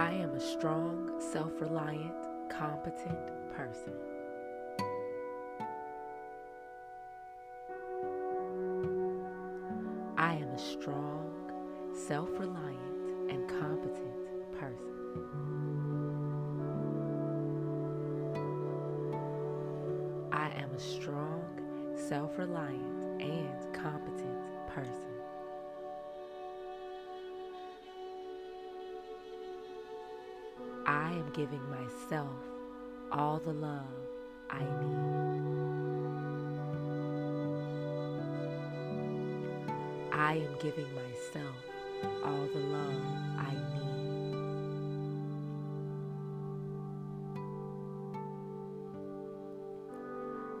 I am a strong, self reliant, competent person. I am a strong, self reliant, and competent person. I am a strong, self reliant, and competent person. I am giving myself all the love I need. I am giving myself all the love I need.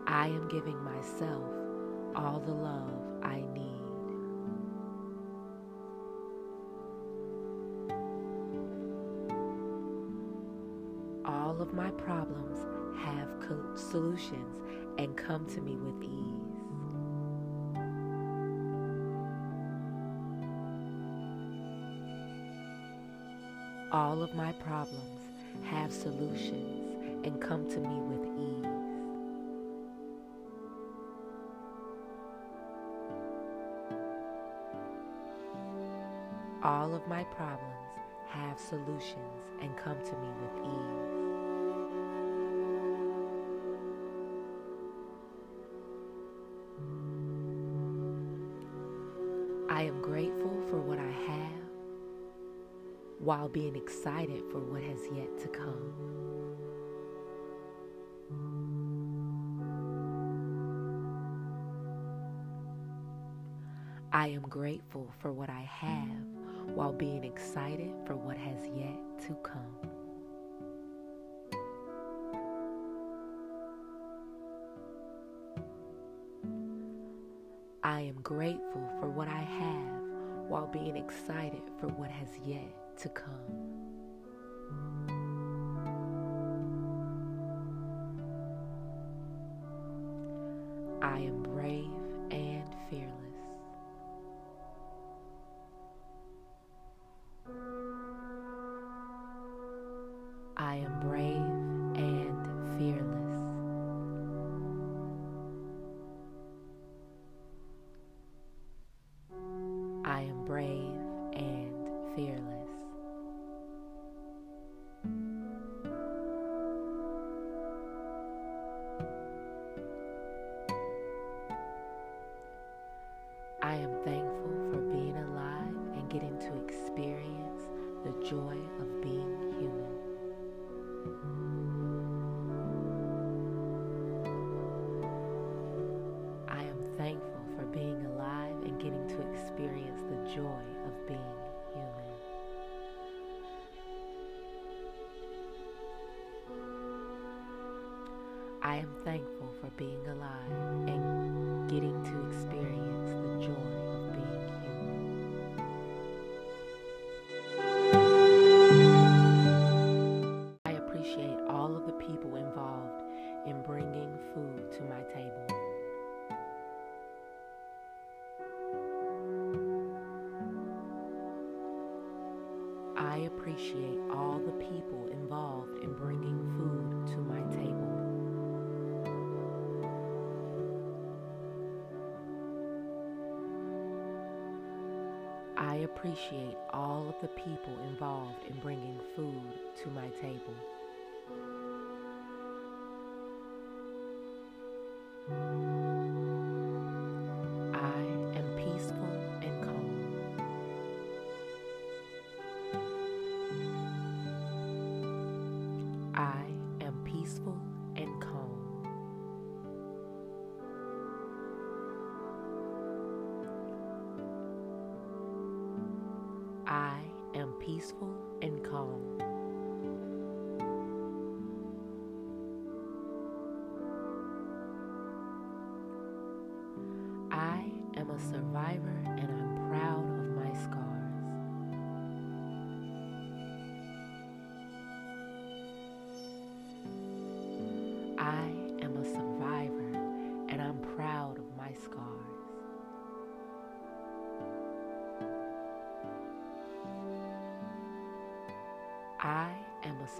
I am giving myself all the love I need. My problems have solutions and come to me with ease. All of my problems have solutions and come to me with ease. All of my problems have solutions and come to me with ease. I am grateful for what I have while being excited for what has yet to come. I am grateful for what I have while being excited for what has yet to come. I am grateful for what I have while being excited for what has yet to come. I am brave and fearless. Joy of being human. I am thankful for being alive and getting to appreciate all the people involved in bringing food to my table. I appreciate all of the people involved in bringing food to my table. Peaceful and calm.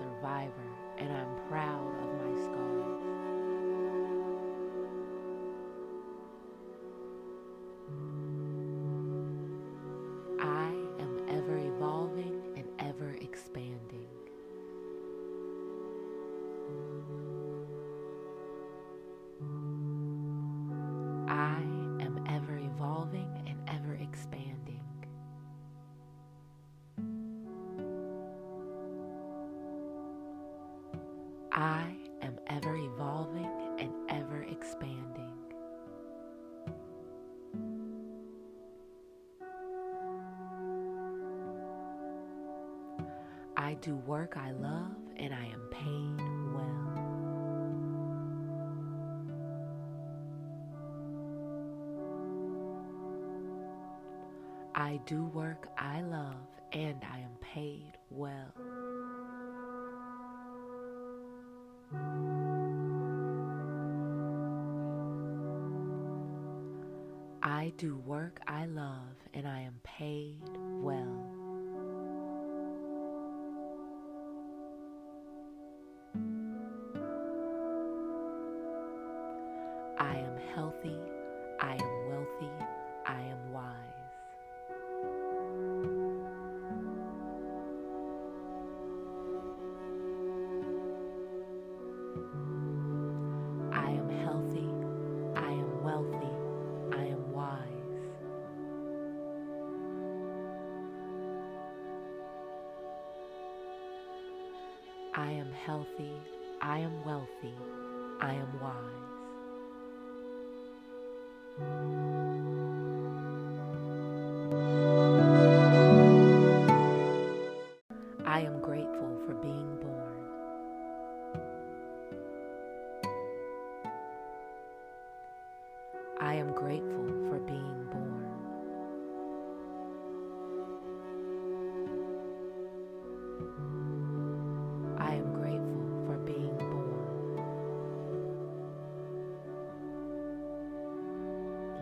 Survivor and I'm proud of my scars. Do work I love and I am paid well. I do work I love and I am paid well. I do work I love and I am paid well. I am wise.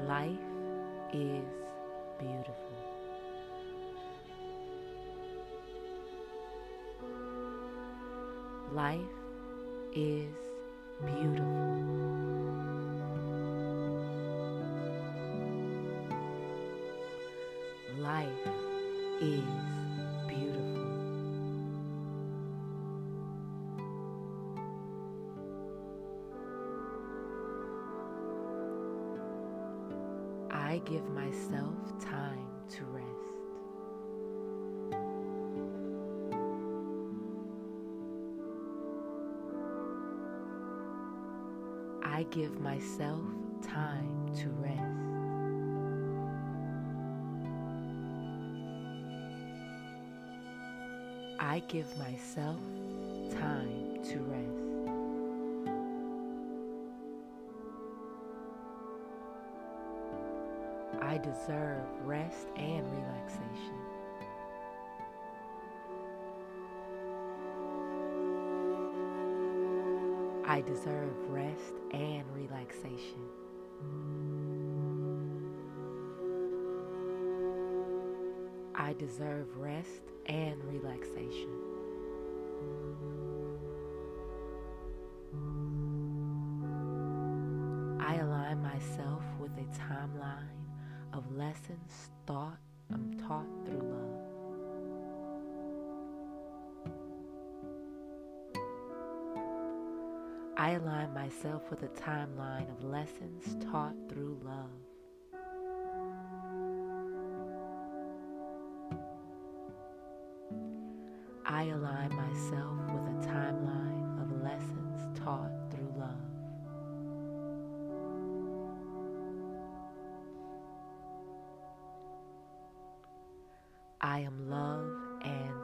Life is beautiful. Life is beautiful. Life is I give myself time to rest. I give myself time to rest. I give myself time to rest. I deserve rest and relaxation. I deserve rest and relaxation. I deserve rest and relaxation. Lessons thought and um, taught through love. I align myself with a timeline of lessons taught through love. I align myself I am love and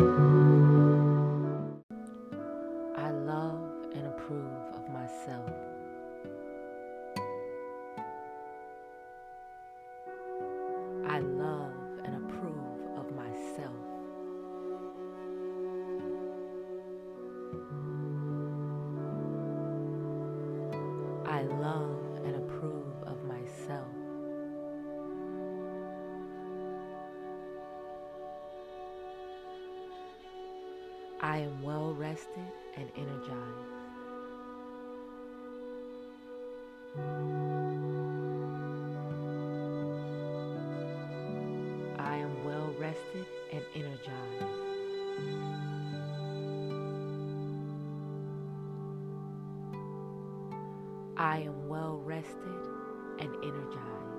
I I am well rested and energized. I am well rested and energized. I am well rested and energized.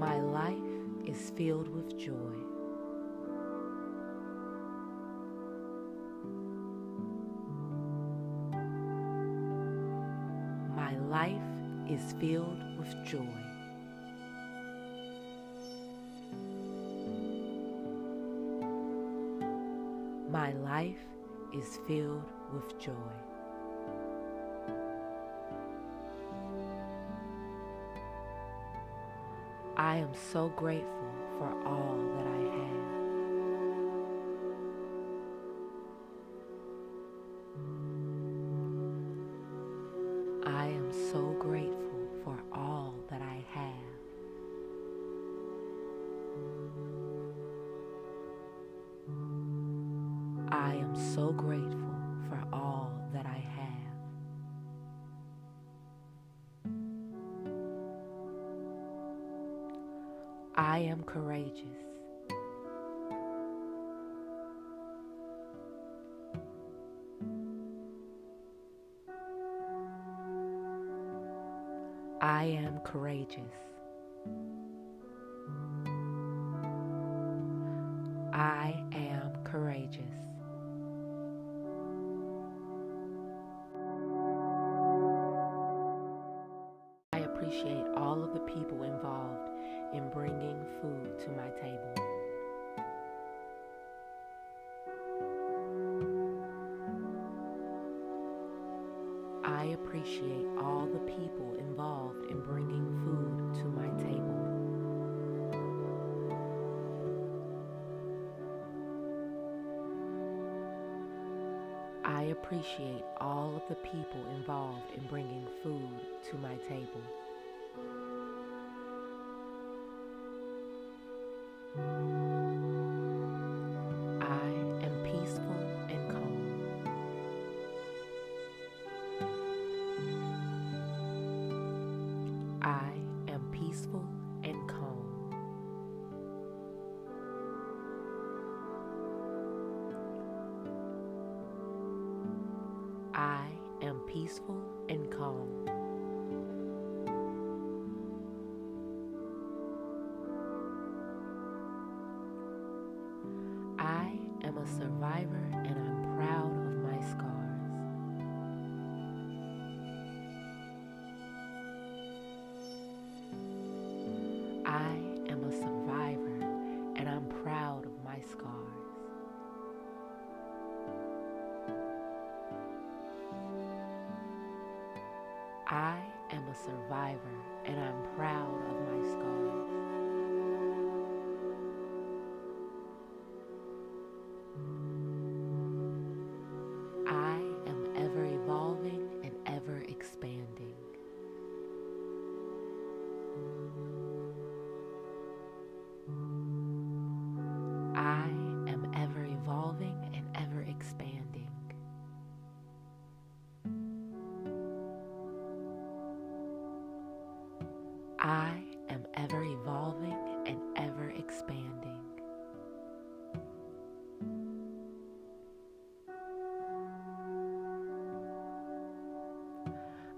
My life is filled with joy. My life is filled with joy. My life is filled with joy. I am so grateful for all I am courageous. I am courageous. My table. I appreciate all the people involved in bringing food to my table. I appreciate all of the people involved in bringing food to my table. Peaceful and calm. I am a survivor survivor and I'm proud of my scars.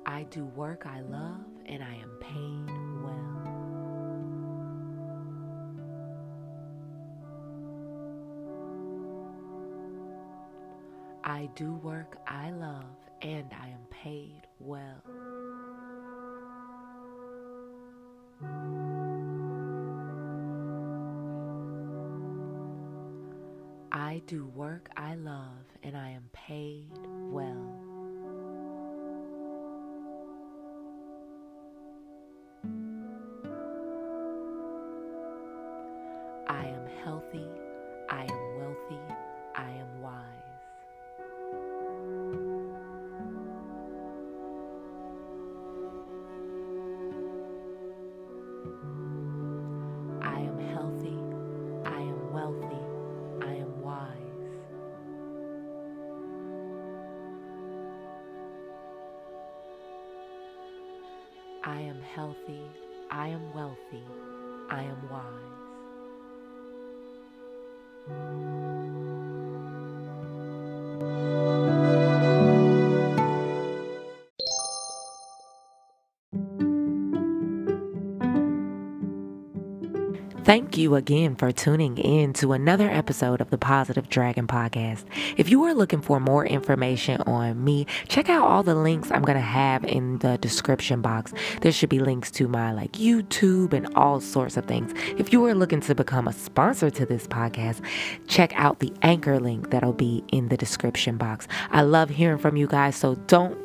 I do work I love and I am paid well. I do work I love and I am paid well. I do work I love and I am paid well. I am healthy, I am wealthy, I am wise. Thank you again for tuning in to another episode of the Positive Dragon Podcast. If you are looking for more information on me, check out all the links I'm going to have in the description box. There should be links to my like YouTube and all sorts of things. If you are looking to become a sponsor to this podcast, check out the anchor link that'll be in the description box. I love hearing from you guys, so don't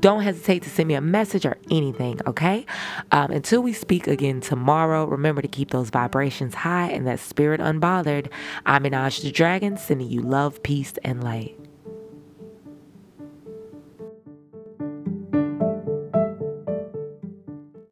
don't hesitate to send me a message or anything, okay? Um, until we speak again tomorrow, remember to keep those vibrations vibrations high and that spirit unbothered. I'm Minaj the Dragon, sending you love, peace, and light.